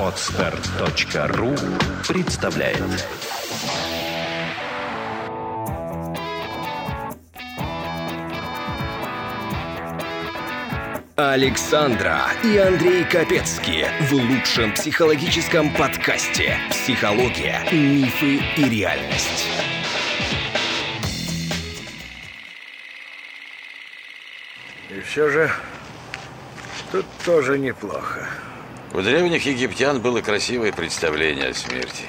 Отстар.ру представляет Александра и Андрей Капецки в лучшем психологическом подкасте «Психология, мифы и реальность». И все же тут тоже неплохо. У древних египтян было красивое представление о смерти.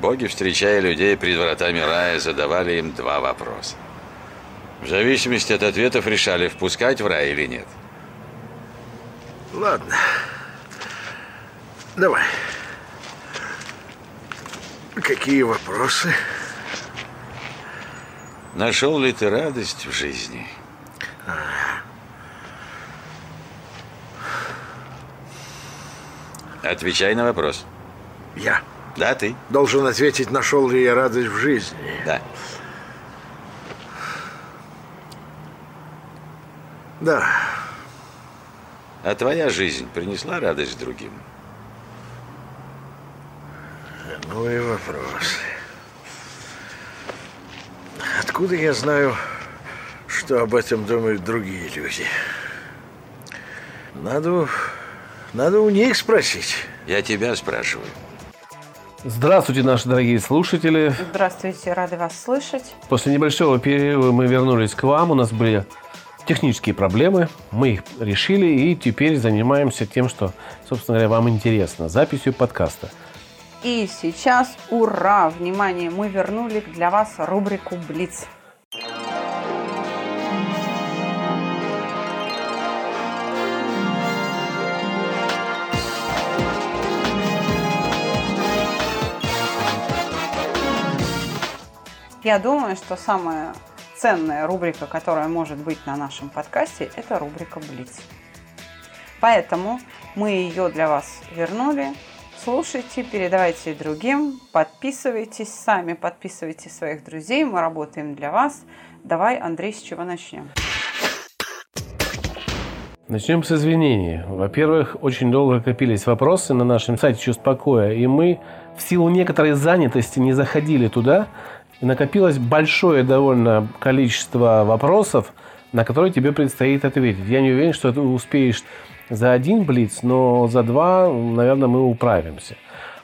Боги, встречая людей пред вратами рая, задавали им два вопроса. В зависимости от ответов решали, впускать в рай или нет. Ладно. Давай. Какие вопросы? Нашел ли ты радость в жизни? Отвечай на вопрос. Я Да, ты? должен ответить, нашел ли я радость в жизни. Да. Да. А твоя жизнь принесла радость другим? Ну и вопросы. Откуда я знаю, что об этом думают другие люди? Надо, надо у них спросить. Я тебя спрашиваю. Здравствуйте, наши дорогие слушатели. Здравствуйте, рады вас слышать. После небольшого перерыва мы вернулись к вам. У нас были технические проблемы. Мы их решили и теперь занимаемся тем, что, собственно говоря, вам интересно. Записью подкаста. И сейчас, ура, внимание, мы вернули для вас рубрику «Блиц». Я думаю, что самая ценная рубрика, которая может быть на нашем подкасте, это рубрика «Блиц». Поэтому мы ее для вас вернули. Слушайте, передавайте другим, подписывайтесь сами, подписывайте своих друзей. Мы работаем для вас. Давай, Андрей, с чего начнем? Начнем с извинений. Во-первых, очень долго копились вопросы на нашем сайте «Чувств покоя», и мы в силу некоторой занятости не заходили туда, и накопилось большое довольно количество вопросов, на которые тебе предстоит ответить. Я не уверен, что ты успеешь за один блиц, но за два, наверное, мы управимся.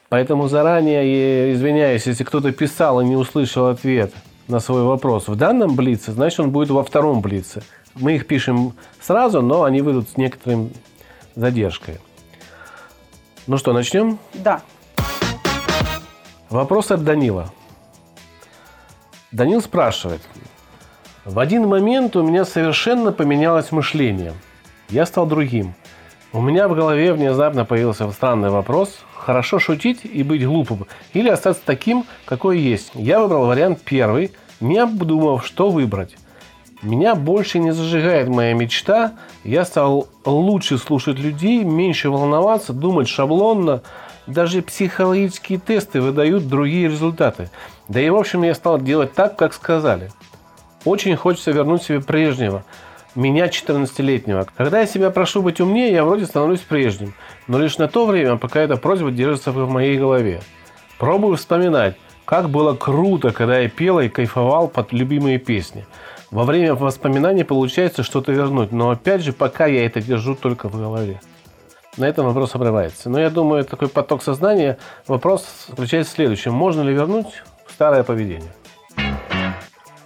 Поэтому заранее извиняюсь, если кто-то писал и не услышал ответ на свой вопрос в данном блице, значит, он будет во втором блице. Мы их пишем сразу, но они выйдут с некоторым задержкой. Ну что, начнем? Да, Вопрос от Данила. Данил спрашивает. В один момент у меня совершенно поменялось мышление. Я стал другим. У меня в голове внезапно появился странный вопрос. Хорошо шутить и быть глупым или остаться таким, какой есть. Я выбрал вариант первый, не обдумав, что выбрать. Меня больше не зажигает моя мечта. Я стал лучше слушать людей, меньше волноваться, думать шаблонно. Даже психологические тесты выдают другие результаты. Да и в общем я стал делать так, как сказали. Очень хочется вернуть себе прежнего, меня 14-летнего. Когда я себя прошу быть умнее, я вроде становлюсь прежним. Но лишь на то время, пока эта просьба держится в моей голове. Пробую вспоминать, как было круто, когда я пел и кайфовал под любимые песни. Во время воспоминаний получается что-то вернуть, но опять же, пока я это держу только в голове. На этом вопрос обрывается. Но я думаю, такой поток сознания, вопрос заключается в следующем. Можно ли вернуть старое поведение?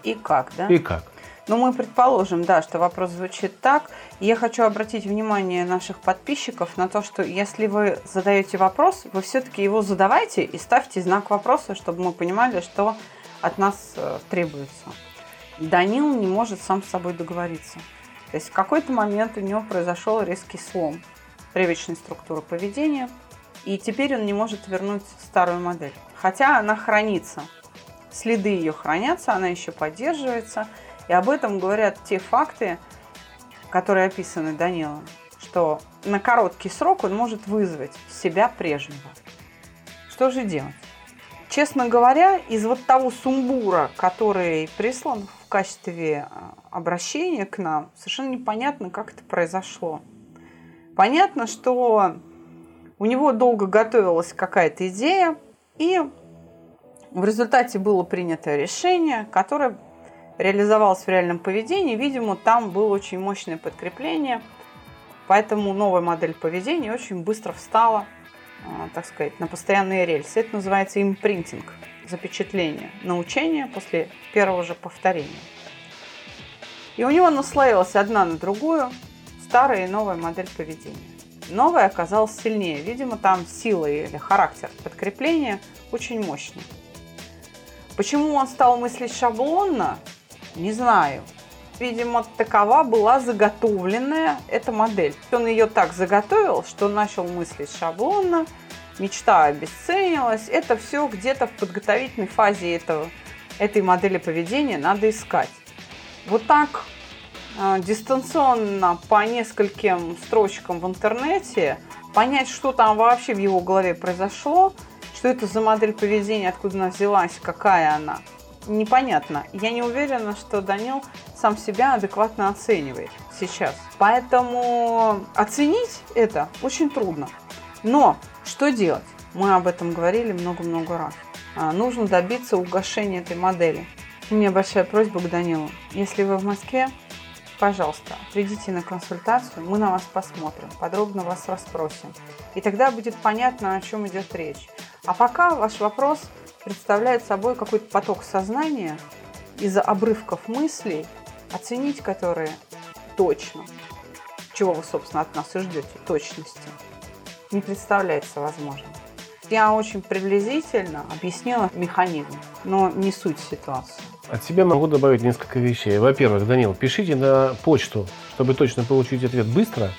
и как, да? И как? Ну, мы предположим, да, что вопрос звучит так. Я хочу обратить внимание наших подписчиков на то, что если вы задаете вопрос, вы все-таки его задавайте и ставьте знак вопроса, чтобы мы понимали, что от нас э, требуется. Данил не может сам с собой договориться. То есть в какой-то момент у него произошел резкий слом привычной структуры поведения, и теперь он не может вернуть старую модель. Хотя она хранится, следы ее хранятся, она еще поддерживается. И об этом говорят те факты, которые описаны Данилом, что на короткий срок он может вызвать себя прежнего. Что же делать? Честно говоря, из вот того сумбура, который прислан в качестве а, обращения к нам, совершенно непонятно, как это произошло. Понятно, что у него долго готовилась какая-то идея, и в результате было принято решение, которое реализовалось в реальном поведении. Видимо, там было очень мощное подкрепление, поэтому новая модель поведения очень быстро встала, а, так сказать, на постоянные рельсы. Это называется импринтинг, запечатление, научение после первого же повторения. И у него наслоилась одна на другую старая и новая модель поведения. Новая оказалась сильнее. Видимо, там сила или характер подкрепления очень мощный. Почему он стал мыслить шаблонно, не знаю. Видимо, такова была заготовленная эта модель. Он ее так заготовил, что начал мыслить шаблонно, мечта обесценилась. Это все где-то в подготовительной фазе этого, этой модели поведения надо искать. Вот так э, дистанционно по нескольким строчкам в интернете понять, что там вообще в его голове произошло, что это за модель поведения, откуда она взялась, какая она – непонятно. Я не уверена, что Данил сам себя адекватно оценивает сейчас. Поэтому оценить это очень трудно. Но что делать? Мы об этом говорили много-много раз. А, нужно добиться угошения этой модели. У меня большая просьба к Данилу. Если вы в Москве, пожалуйста, придите на консультацию, мы на вас посмотрим, подробно вас расспросим. И тогда будет понятно, о чем идет речь. А пока ваш вопрос – представляет собой какой-то поток сознания из-за обрывков мыслей, оценить которые точно, чего вы, собственно, от нас и ждете, точности, не представляется возможным. Я очень приблизительно объяснила механизм, но не суть ситуации. От себя могу добавить несколько вещей. Во-первых, Данил, пишите на почту, чтобы точно получить ответ быстро.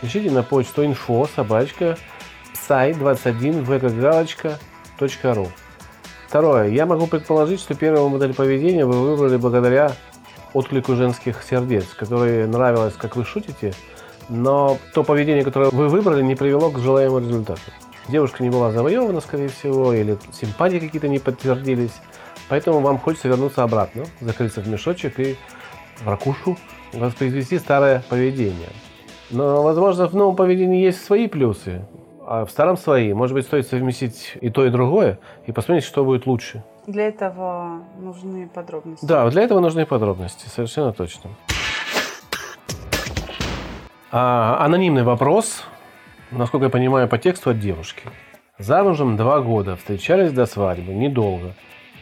Пишите на почту info собачка psi21 vkgalочка.ру Второе. Я могу предположить, что первую модель поведения вы выбрали благодаря отклику женских сердец, которые нравилось, как вы шутите, но то поведение, которое вы выбрали, не привело к желаемому результату. Девушка не была завоевана, скорее всего, или симпатии какие-то не подтвердились, поэтому вам хочется вернуться обратно, закрыться в мешочек и в ракушу воспроизвести старое поведение. Но, возможно, в новом поведении есть свои плюсы а в старом свои. Может быть, стоит совместить и то, и другое, и посмотреть, что будет лучше. Для этого нужны подробности. Да, для этого нужны подробности, совершенно точно. А, анонимный вопрос, насколько я понимаю, по тексту от девушки. Замужем два года, встречались до свадьбы, недолго.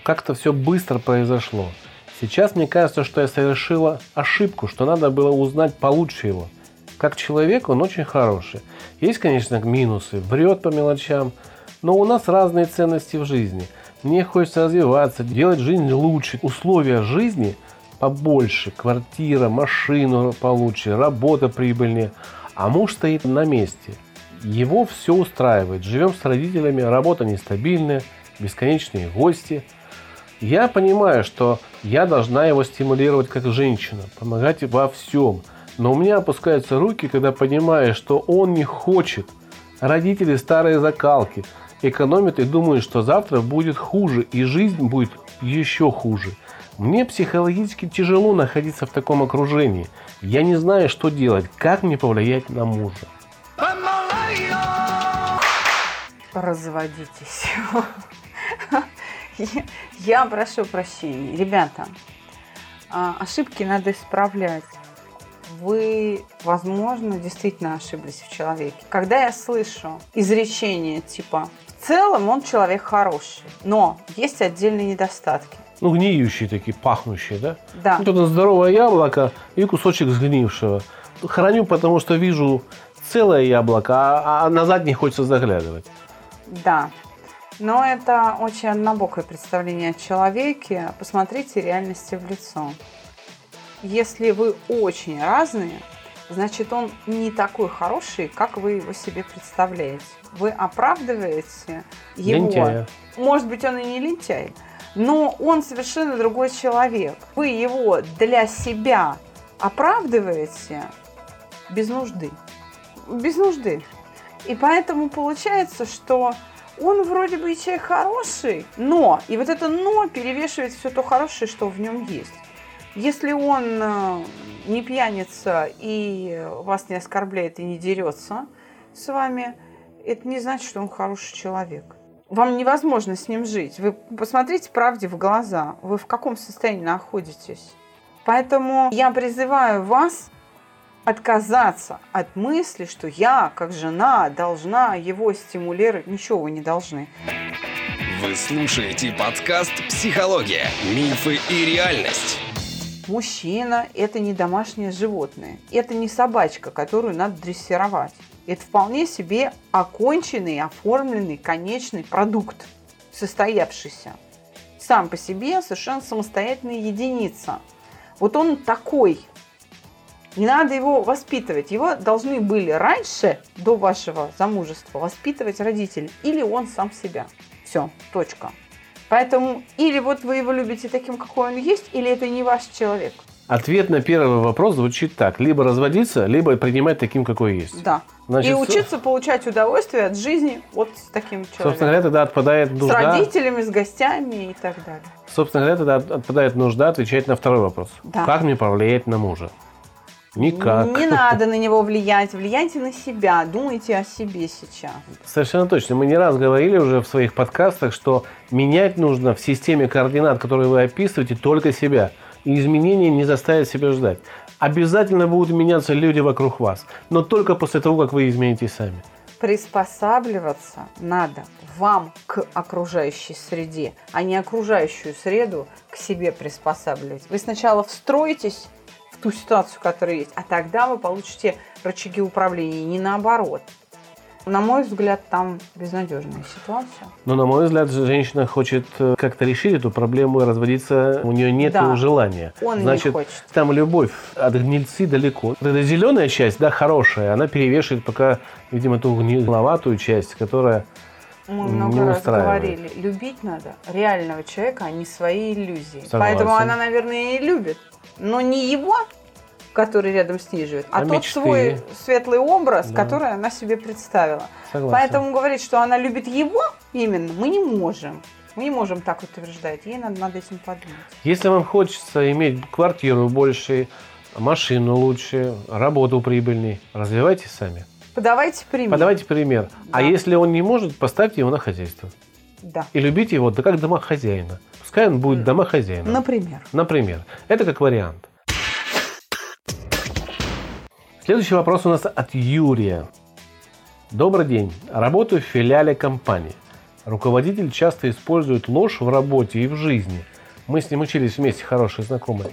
Как-то все быстро произошло. Сейчас мне кажется, что я совершила ошибку, что надо было узнать получше его – как человек он очень хороший. Есть, конечно, минусы, врет по мелочам, но у нас разные ценности в жизни. Мне хочется развиваться, делать жизнь лучше, условия жизни побольше, квартира, машину получше, работа прибыльнее. А муж стоит на месте. Его все устраивает. Живем с родителями, работа нестабильная, бесконечные гости. Я понимаю, что я должна его стимулировать как женщина, помогать во всем – но у меня опускаются руки, когда понимаю, что он не хочет. Родители старые закалки, экономят и думают, что завтра будет хуже и жизнь будет еще хуже. Мне психологически тяжело находиться в таком окружении. Я не знаю, что делать, как мне повлиять на мужа. Разводитесь. Я прошу прощения. Ребята, а, ошибки надо исправлять вы, возможно, действительно ошиблись в человеке. Когда я слышу изречение типа «в целом он человек хороший, но есть отдельные недостатки», ну, гниющие такие, пахнущие, да? Да. Вот это здоровое яблоко и кусочек сгнившего. Храню, потому что вижу целое яблоко, а, а назад не хочется заглядывать. Да. Но это очень однобокое представление о человеке. Посмотрите реальности в лицо если вы очень разные, значит, он не такой хороший, как вы его себе представляете. Вы оправдываете его. Лентяя. Может быть, он и не лентяй, но он совершенно другой человек. Вы его для себя оправдываете без нужды. Без нужды. И поэтому получается, что он вроде бы и человек хороший, но, и вот это но перевешивает все то хорошее, что в нем есть. Если он э, не пьяница и вас не оскорбляет и не дерется с вами, это не значит, что он хороший человек. Вам невозможно с ним жить. Вы посмотрите правде в глаза. Вы в каком состоянии находитесь? Поэтому я призываю вас отказаться от мысли, что я, как жена, должна его стимулировать. Ничего вы не должны. Вы слушаете подкаст «Психология. Мифы и реальность». Мужчина – это не домашнее животное. Это не собачка, которую надо дрессировать. Это вполне себе оконченный, оформленный, конечный продукт, состоявшийся. Сам по себе совершенно самостоятельная единица. Вот он такой. Не надо его воспитывать. Его должны были раньше, до вашего замужества, воспитывать родители. Или он сам себя. Все, точка. Поэтому или вот вы его любите таким, какой он есть, или это не ваш человек. Ответ на первый вопрос звучит так. Либо разводиться, либо принимать таким, какой есть. Да. Значит, и учиться получать удовольствие от жизни вот с таким человеком. Собственно говоря, тогда отпадает с нужда. родителями, с гостями и так далее. Собственно говоря, тогда отпадает нужда отвечать на второй вопрос. Да. Как мне повлиять на мужа? Никак. Не надо на него влиять. Влияйте на себя. Думайте о себе сейчас. Совершенно точно. Мы не раз говорили уже в своих подкастах, что менять нужно в системе координат, которые вы описываете, только себя. И изменения не заставят себя ждать. Обязательно будут меняться люди вокруг вас, но только после того, как вы изменитесь сами. Приспосабливаться надо вам к окружающей среде, а не окружающую среду к себе приспосабливать. Вы сначала встроитесь в ту ситуацию, которая есть, а тогда вы получите рычаги управления, не наоборот. На мой взгляд, там безнадежная ситуация. Но, на мой взгляд, женщина хочет э, как-то решить эту проблему и разводиться. У нее нет Да. желания. Он не Значит, хочет. там любовь от гнильцы далеко. Вот эта зеленая часть, да, хорошая, она перевешивает пока, видимо, ту гниловатую часть, которая Мы Не много раз устраивает. говорили, любить надо реального человека, а не свои иллюзии. Согласен. Поэтому она, наверное, и любит. Но не его, который рядом с ней живет, а, А тот мечты. свой светлый образ, Да. который она себе представила. согласен. Поэтому говорить, что она любит его именно, мы не можем. Мы не можем так утверждать. Ей надо над этим подумать. Если вам хочется иметь квартиру больше, машину лучше, работу прибыльней, развивайте сами. Подавайте пример. Подавайте пример. А Да. если он не может, поставьте его на хозяйство. Да. И любите его да как домохозяина. Пускай он будет домохозяином. Например. Например. Это как вариант. Следующий вопрос у нас от Юрия. Добрый день. Работаю в филиале компании. Руководитель часто использует ложь в работе и в жизни. Мы с ним учились вместе, хорошие знакомые.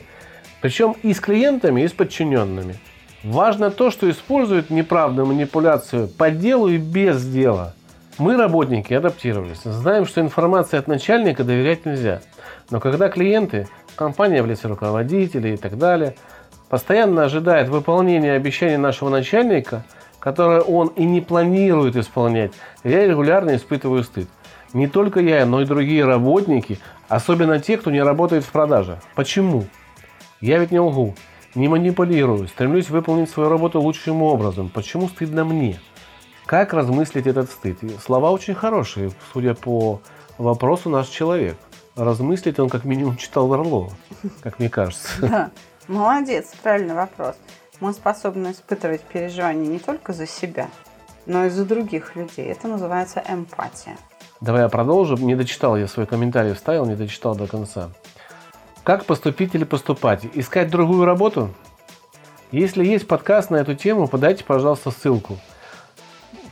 Причем и с клиентами, и с подчиненными. Важно то, что использует неправду, манипуляцию по делу и без дела. Мы, работники, адаптировались. Знаем, что информации от начальника доверять нельзя. Но когда клиенты, компания в лице руководителей и так далее, постоянно ожидают выполнения обещаний нашего начальника, которое он и не планирует исполнять, я регулярно испытываю стыд. Не только я, но и другие работники, особенно те, кто не работает в продаже. Почему? Я ведь не лгу, не манипулирую, стремлюсь выполнить свою работу лучшим образом. Почему стыдно мне? Как размыслить этот стыд? Слова очень хорошие, судя по вопросу наш человек. Размыслить он как минимум читал Горлова, как мне кажется. Да. Молодец, правильный вопрос. Мы способны испытывать переживания не только за себя, но и за других людей. Это называется эмпатия. Давай я продолжу. Не дочитал я свой комментарий, вставил, не дочитал до конца. Как поступить или поступать? Искать другую работу? Если есть подкаст на эту тему, подайте, пожалуйста, ссылку.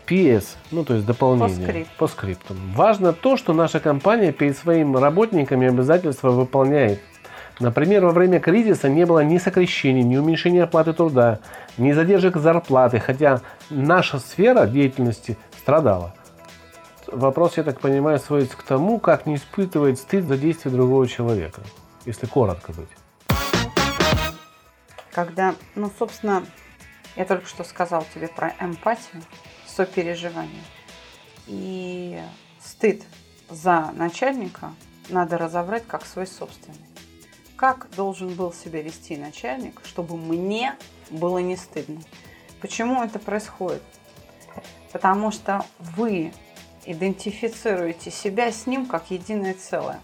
PS, ну то есть дополнение. По скриптам. Важно то, что наша компания перед своими работниками обязательства выполняет. Например, во время кризиса не было ни сокращений, ни уменьшения оплаты труда, ни задержек зарплаты, хотя наша сфера деятельности страдала. Вопрос, я так понимаю, сводится к тому, как не испытывать стыд за действия другого человека, если коротко быть. Когда, ну, собственно, я только что сказал тебе про эмпатию, сопереживание. И стыд за начальника надо разобрать как свой собственный. Как должен был себя вести начальник, чтобы мне было не стыдно? Почему это происходит? Потому что вы идентифицируете себя с ним как единое целое.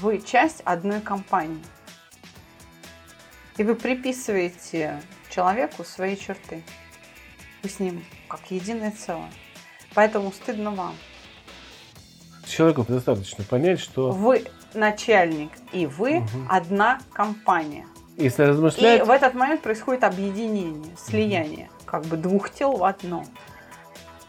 Вы часть одной компании. И вы приписываете человеку свои черты. Вы с ним как единое целое. Поэтому стыдно вам. Человеку достаточно понять, что Вы начальник, и вы одна компания. если И размышлять, в этот момент происходит объединение, слияние, как бы двух тел в одно.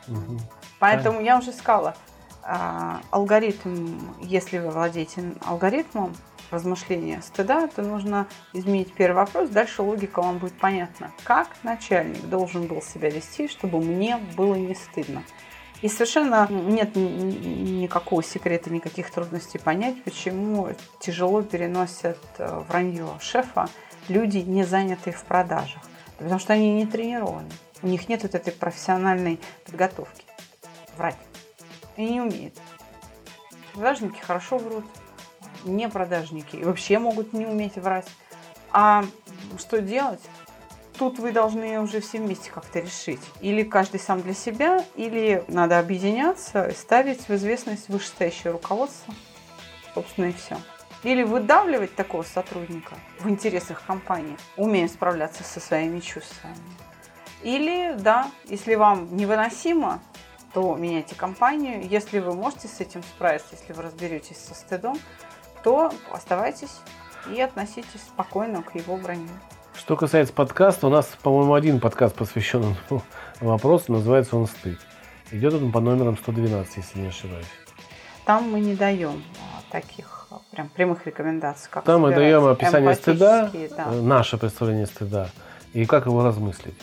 Мгм. Поэтому я уже сказала, а, алгоритм, если вы владеете алгоритмом размышления стыда, то нужно изменить первый вопрос, дальше логика вам будет понятна. Как начальник должен был себя вести, чтобы мне было не стыдно? И совершенно нет ни- ни- никакого секрета, никаких трудностей понять, почему тяжело переносят э, вранье шефа люди, не занятые в продажах. Потому что они не тренированы. У них нет вот этой профессиональной подготовки. Врать. И не умеют. Продажники хорошо врут. Не продажники. И вообще могут не уметь врать. А что делать? Тут вы должны уже все вместе как-то решить. Или каждый сам для себя, или надо объединяться и ставить в известность вышестоящее руководство. Собственно, и все. Или выдавливать такого сотрудника в интересах компании, умея справляться со своими чувствами. Или, да, если вам невыносимо, то меняйте компанию. Если вы можете с этим справиться, если вы разберетесь со стыдом, то оставайтесь и относитесь спокойно к его броню. Что касается подкаста, у нас, по-моему, один подкаст посвящен вопросу, называется он «Стыд». Идет он по номерам 112, если не ошибаюсь. Там мы не даем а, таких а, прям прямых рекомендаций, как Там мы даем описание стыда, да. э, наше представление стыда, и как его размыслить.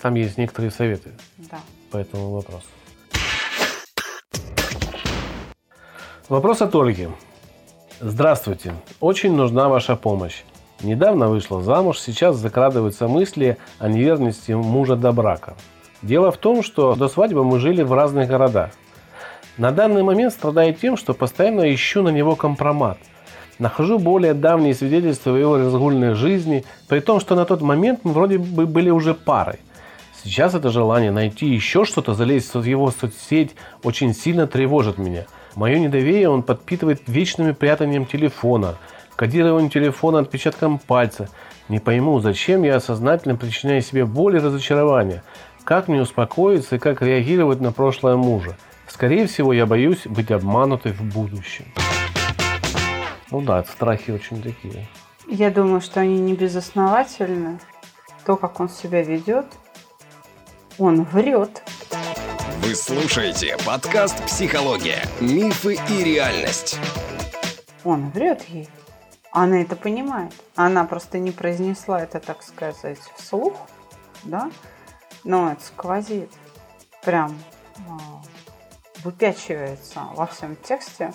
Там есть некоторые советы да. по этому вопросу. Вопрос от Ольги. Здравствуйте. Очень нужна ваша помощь. Недавно вышла замуж, сейчас закрадываются мысли о неверности мужа до брака. Дело в том, что до свадьбы мы жили в разных городах. На данный момент страдаю тем, что постоянно ищу на него компромат. Нахожу более давние свидетельства его разгульной жизни, при том, что на тот момент мы вроде бы были уже парой. Сейчас это желание найти еще что-то, залезть в его соцсеть, очень сильно тревожит меня. Мое недоверие он подпитывает вечным прятанием телефона, кодированием телефона отпечатком пальца. Не пойму, зачем я сознательно причиняю себе боль и разочарование. Как мне успокоиться и как реагировать на прошлое мужа? Скорее всего, я боюсь быть обманутой в будущем. Ну да, страхи очень такие. Я думаю, что они не безосновательны. То, как он себя ведет, он врет. Вы слушаете подкаст «Психология. Мифы и реальность». Он врет ей. Она это понимает. Она просто не произнесла это, так сказать, вслух, да? Но это сквозит. Прям а, выпячивается во всем тексте,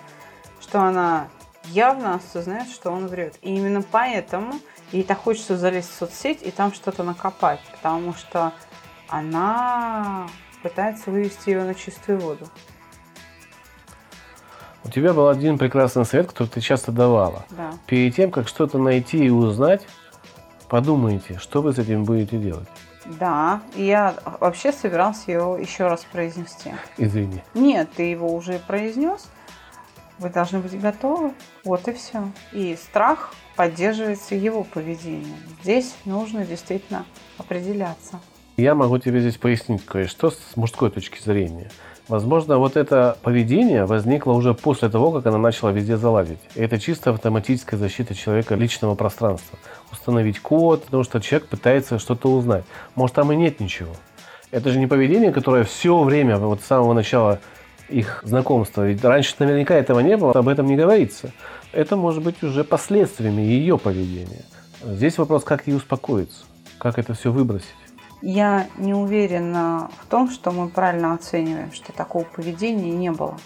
что она явно осознает, что он врет. И именно поэтому ей так хочется залезть в соцсеть и там что-то накопать, потому что она пытается вывести ее на чистую воду. У тебя был один прекрасный совет, который ты часто давала. Да. Перед тем, как что-то найти и узнать, подумайте, что вы с этим будете делать. Да, и я вообще собиралась его еще раз произнести. Извини. Нет, ты его уже произнес. Вы должны быть готовы. Вот и все. И страх поддерживается его поведением. Здесь нужно действительно определяться. Я могу тебе здесь пояснить кое-что с мужской точки зрения. Возможно, вот это поведение возникло уже после того, как она начала везде залазить. И это чисто автоматическая защита человека личного пространства. Установить код, потому что человек пытается что-то узнать. Может, там и нет ничего. Это же не поведение, которое все время, вот с самого начала их знакомства. Ведь раньше наверняка этого не было, об этом не говорится. Это может быть уже последствиями ее поведения. Здесь вопрос, как ей успокоиться, как это все выбросить. Я не уверена в том, что мы правильно оцениваем, что такого поведения не было.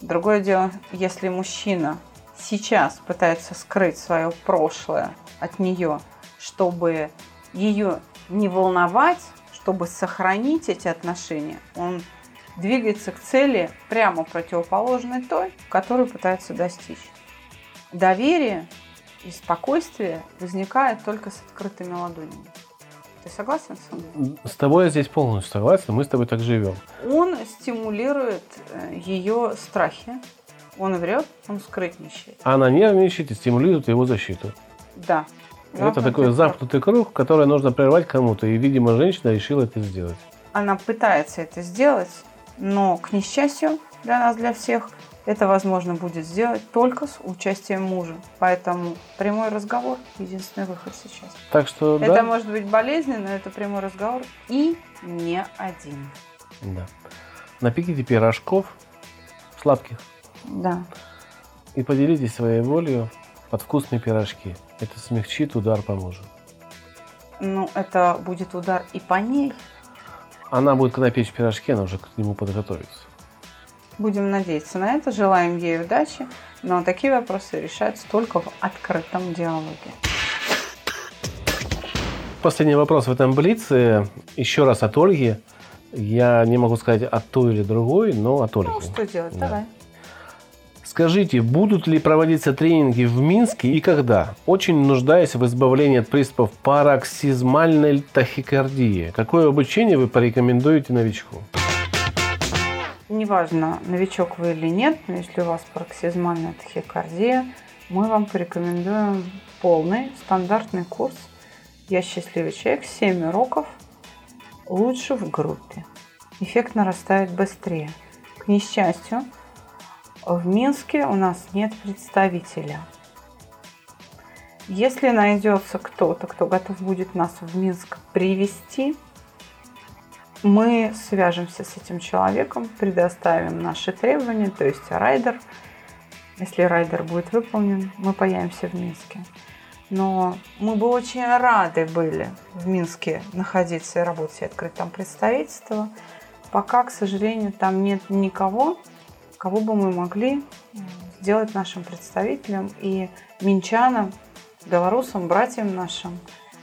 Другое дело, если мужчина сейчас пытается скрыть свое прошлое от нее, чтобы ее не волновать, чтобы сохранить эти отношения, он двигается к цели прямо противоположной той, которую пытается достичь. Доверие и спокойствие возникает только с открытыми ладонями. Ты согласен со мной? С тобой я здесь полностью согласен, мы с тобой так живем. Он стимулирует э, ее страхи. Он врет, он скрытничает. Она нервничает и стимулирует его защиту. Да. Это Замкнутый такой круг. замкнутый круг, который нужно прервать кому-то. И, видимо, женщина решила это сделать. Она пытается это сделать, но, к несчастью для нас, для всех, это возможно будет сделать только с участием мужа. Поэтому прямой разговор – единственный выход сейчас. Так что, Это да, может быть болезненно, это прямой разговор и не один. да. Напеките пирожков сладких Да. и поделитесь своей болью под вкусные пирожки. Это смягчит удар по мужу. Ну, это будет удар и по ней. Она будет, когда печь пирожки, она уже к нему подготовится. Будем надеяться на это, желаем ей удачи, но такие вопросы решаются только в открытом диалоге. Последний вопрос в этом блице. Еще раз от Ольги. Я не могу сказать от той или другой, но от Ольги. Ну, что делать? Да. Давай. Скажите, будут ли проводиться тренинги в Минске и когда? Очень нуждаюсь в избавлении от приступов пароксизмальной тахикардии. Какое обучение вы порекомендуете новичку? Неважно, новичок вы или нет, но если у вас пароксизмальная тахикардия, мы вам порекомендуем полный стандартный курс «Я счастливый человек», 7 уроков, лучше в группе. Эффект нарастает быстрее. К несчастью, в Минске у нас нет представителя. Если найдется кто-то, кто готов будет нас в Минск привести, мы свяжемся с этим человеком, предоставим наши требования, то есть райдер. Если райдер будет выполнен, мы появимся в Минске. Но мы бы очень рады были в Минске находиться и работать и открыть там представительство. Пока, к сожалению, там нет никого, кого бы мы могли сделать нашим представителем и минчанам, белорусам, братьям нашим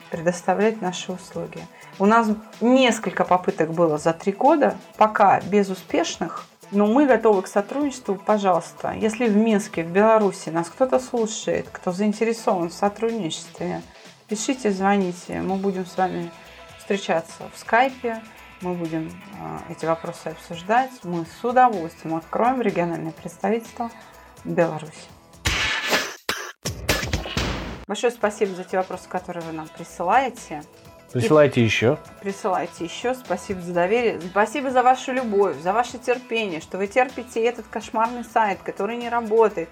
предоставлять наши услуги. У нас несколько попыток было за три года, пока безуспешных, но мы готовы к сотрудничеству, пожалуйста. Если в Минске, в Беларуси нас кто-то слушает, кто заинтересован в сотрудничестве, пишите, звоните, мы будем с вами встречаться в скайпе, мы будем а, эти вопросы обсуждать, мы с удовольствием откроем региональное представительство Беларуси. Большое спасибо за те вопросы, которые вы нам присылаете. Присылайте еще. Присылайте еще. Спасибо за доверие. Спасибо за вашу любовь, за ваше терпение, что вы терпите этот кошмарный сайт, который не работает,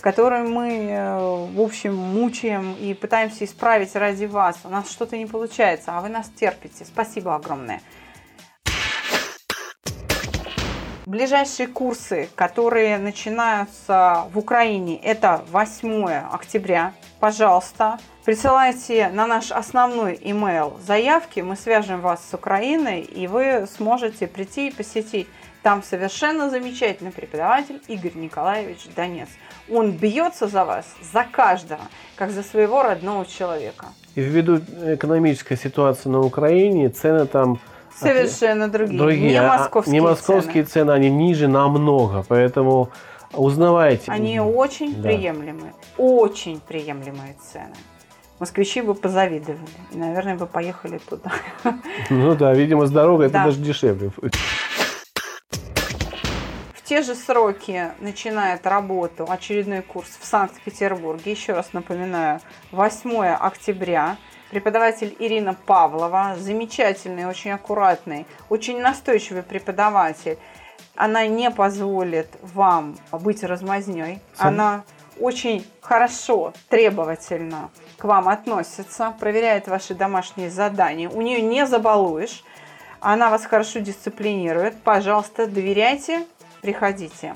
который мы, э, в общем, мучаем и пытаемся исправить ради вас. У нас что-то не получается, а вы нас терпите. Спасибо огромное. Ближайшие курсы, которые начинаются в Украине, это 8 октября. Пожалуйста, присылайте на наш основной email заявки, мы свяжем вас с Украиной, и вы сможете прийти и посетить. Там совершенно замечательный преподаватель Игорь Николаевич Донец. Он бьется за вас, за каждого, как за своего родного человека. И ввиду экономической ситуации на Украине, цены там Совершенно другие, другие. не а- московские, не московские цены. они ниже намного. Поэтому узнавайте. Они очень Да. приемлемые, очень приемлемые цены. Москвичи бы позавидовали. И, наверное, бы поехали туда. Ну да, видимо, с дорогой это Да. даже дешевле. В те же сроки начинает работу очередной курс в Санкт-Петербурге. Еще раз напоминаю, 8 октября. Преподаватель Ирина Павлова, замечательный, очень аккуратный, очень настойчивый преподаватель. Она не позволит вам быть размазней. Сам- Она очень хорошо, требовательно к вам относится, проверяет ваши домашние задания. У нее не забалуешь. Она вас хорошо дисциплинирует. Пожалуйста, доверяйте, приходите.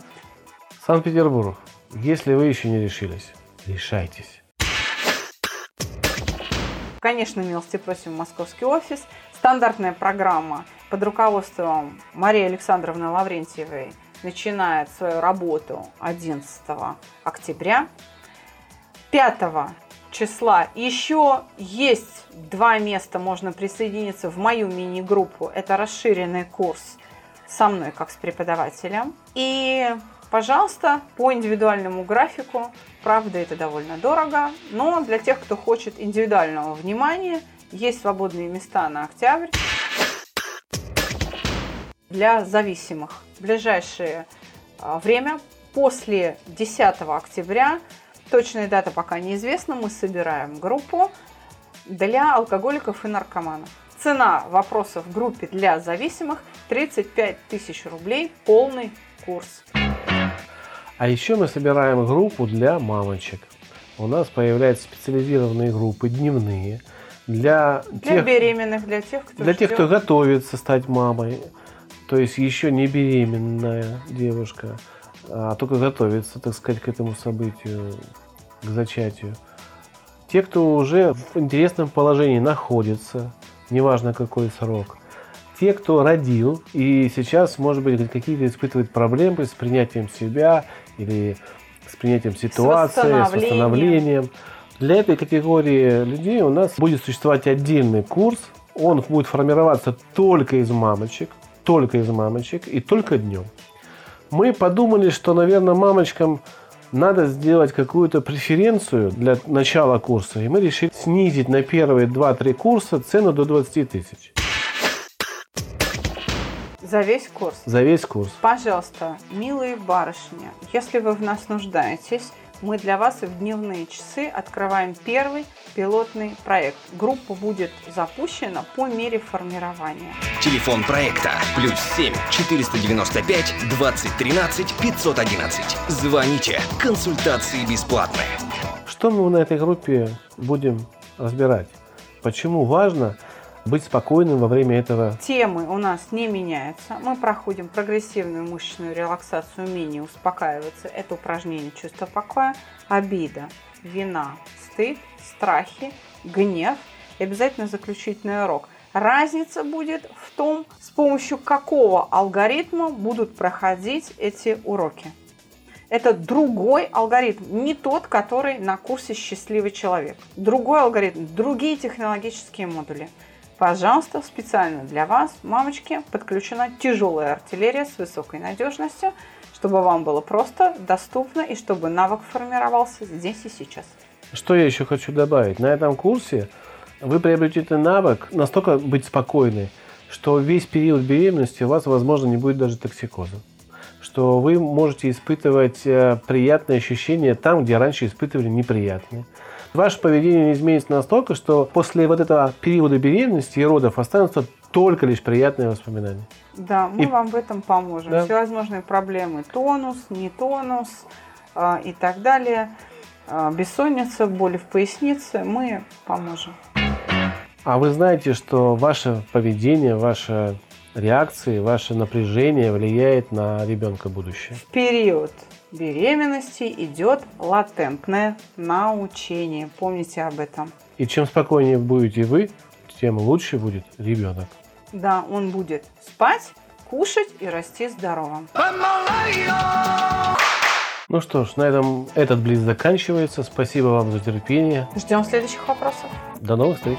Санкт-Петербург. Если вы еще не решились, решайтесь. Конечно, милости просим в московский офис. Стандартная программа под руководством Марии Александровны Лаврентьевой начинает свою работу 11 октября. 5 числа еще есть два места, можно присоединиться в мою мини-группу. Это расширенный курс со мной, как с преподавателем. И, пожалуйста, по индивидуальному графику, правда, это довольно дорого, но для тех, кто хочет индивидуального внимания, есть свободные места на октябрь для зависимых. В ближайшее а, время, после 10 октября, точная дата пока неизвестна, мы собираем группу для алкоголиков и наркоманов. Цена вопросов в группе для зависимых 35 тысяч рублей, полный курс. А еще мы собираем группу для мамочек. У нас появляются специализированные группы дневные для, Для тех, беременных, для тех, кто для тех, кто ждет. готовится стать мамой. То есть еще не беременная девушка, а только готовится, так сказать, к этому событию, к зачатию. Те, кто уже в интересном положении находится, неважно какой срок. Те, кто родил и сейчас, может быть, какие-то испытывает проблемы с принятием себя или с принятием ситуации, с восстановлением. восстановлением. Для этой категории людей у нас будет существовать отдельный курс. Он будет формироваться только из мамочек, только из мамочек и только днем. Мы подумали, что, наверное, мамочкам надо сделать какую-то преференцию для начала курса. И мы решили снизить на первые 2-3 курса цену до 20 тысяч За весь курс. за весь курс. Пожалуйста, милые барышни, если вы в нас нуждаетесь, мы для вас в дневные часы открываем первый пилотный проект. Группа будет запущена по мере формирования. Телефон проекта плюс 7 495 2013 511. Звоните. Консультации бесплатные. Что мы на этой группе будем разбирать? Почему важно быть спокойным во время этого Темы у нас не меняются. Мы проходим прогрессивную мышечную релаксацию, умение успокаиваться. Это упражнение чувства покоя, обида, вина, стыд, страхи, гнев и обязательно заключительный урок. Разница будет в том, с помощью какого алгоритма будут проходить эти уроки. Это другой алгоритм, не тот, который на курсе «Счастливый человек». Другой алгоритм, другие технологические модули. Пожалуйста, специально для вас, мамочки, подключена тяжелая артиллерия с высокой надежностью, чтобы вам было просто, доступно и чтобы навык формировался здесь и сейчас. Что я еще хочу добавить? На этом курсе вы приобретете навык настолько быть спокойной, что весь период беременности у вас, возможно, не будет даже токсикоза. Что вы можете испытывать э, приятные ощущения там, где раньше испытывали неприятные. Ваше поведение не изменится настолько, что после вот этого периода беременности и родов останутся только лишь приятные воспоминания. Да, мы И- вам в этом поможем. Да. Всевозможные проблемы, тонус, не тонус а, и так далее, а, бессонница, боли в пояснице, мы поможем. А вы знаете, что ваше поведение, ваши реакции, ваше напряжение влияет на ребенка будущее? В период беременности идет латентное научение. Помните об этом. И чем спокойнее будете вы, тем лучше будет ребенок. Да, он будет спать, кушать и расти здоровым. Ну что ж, на этом этот близ заканчивается. Спасибо вам за терпение. Ждем следующих вопросов. До новых встреч.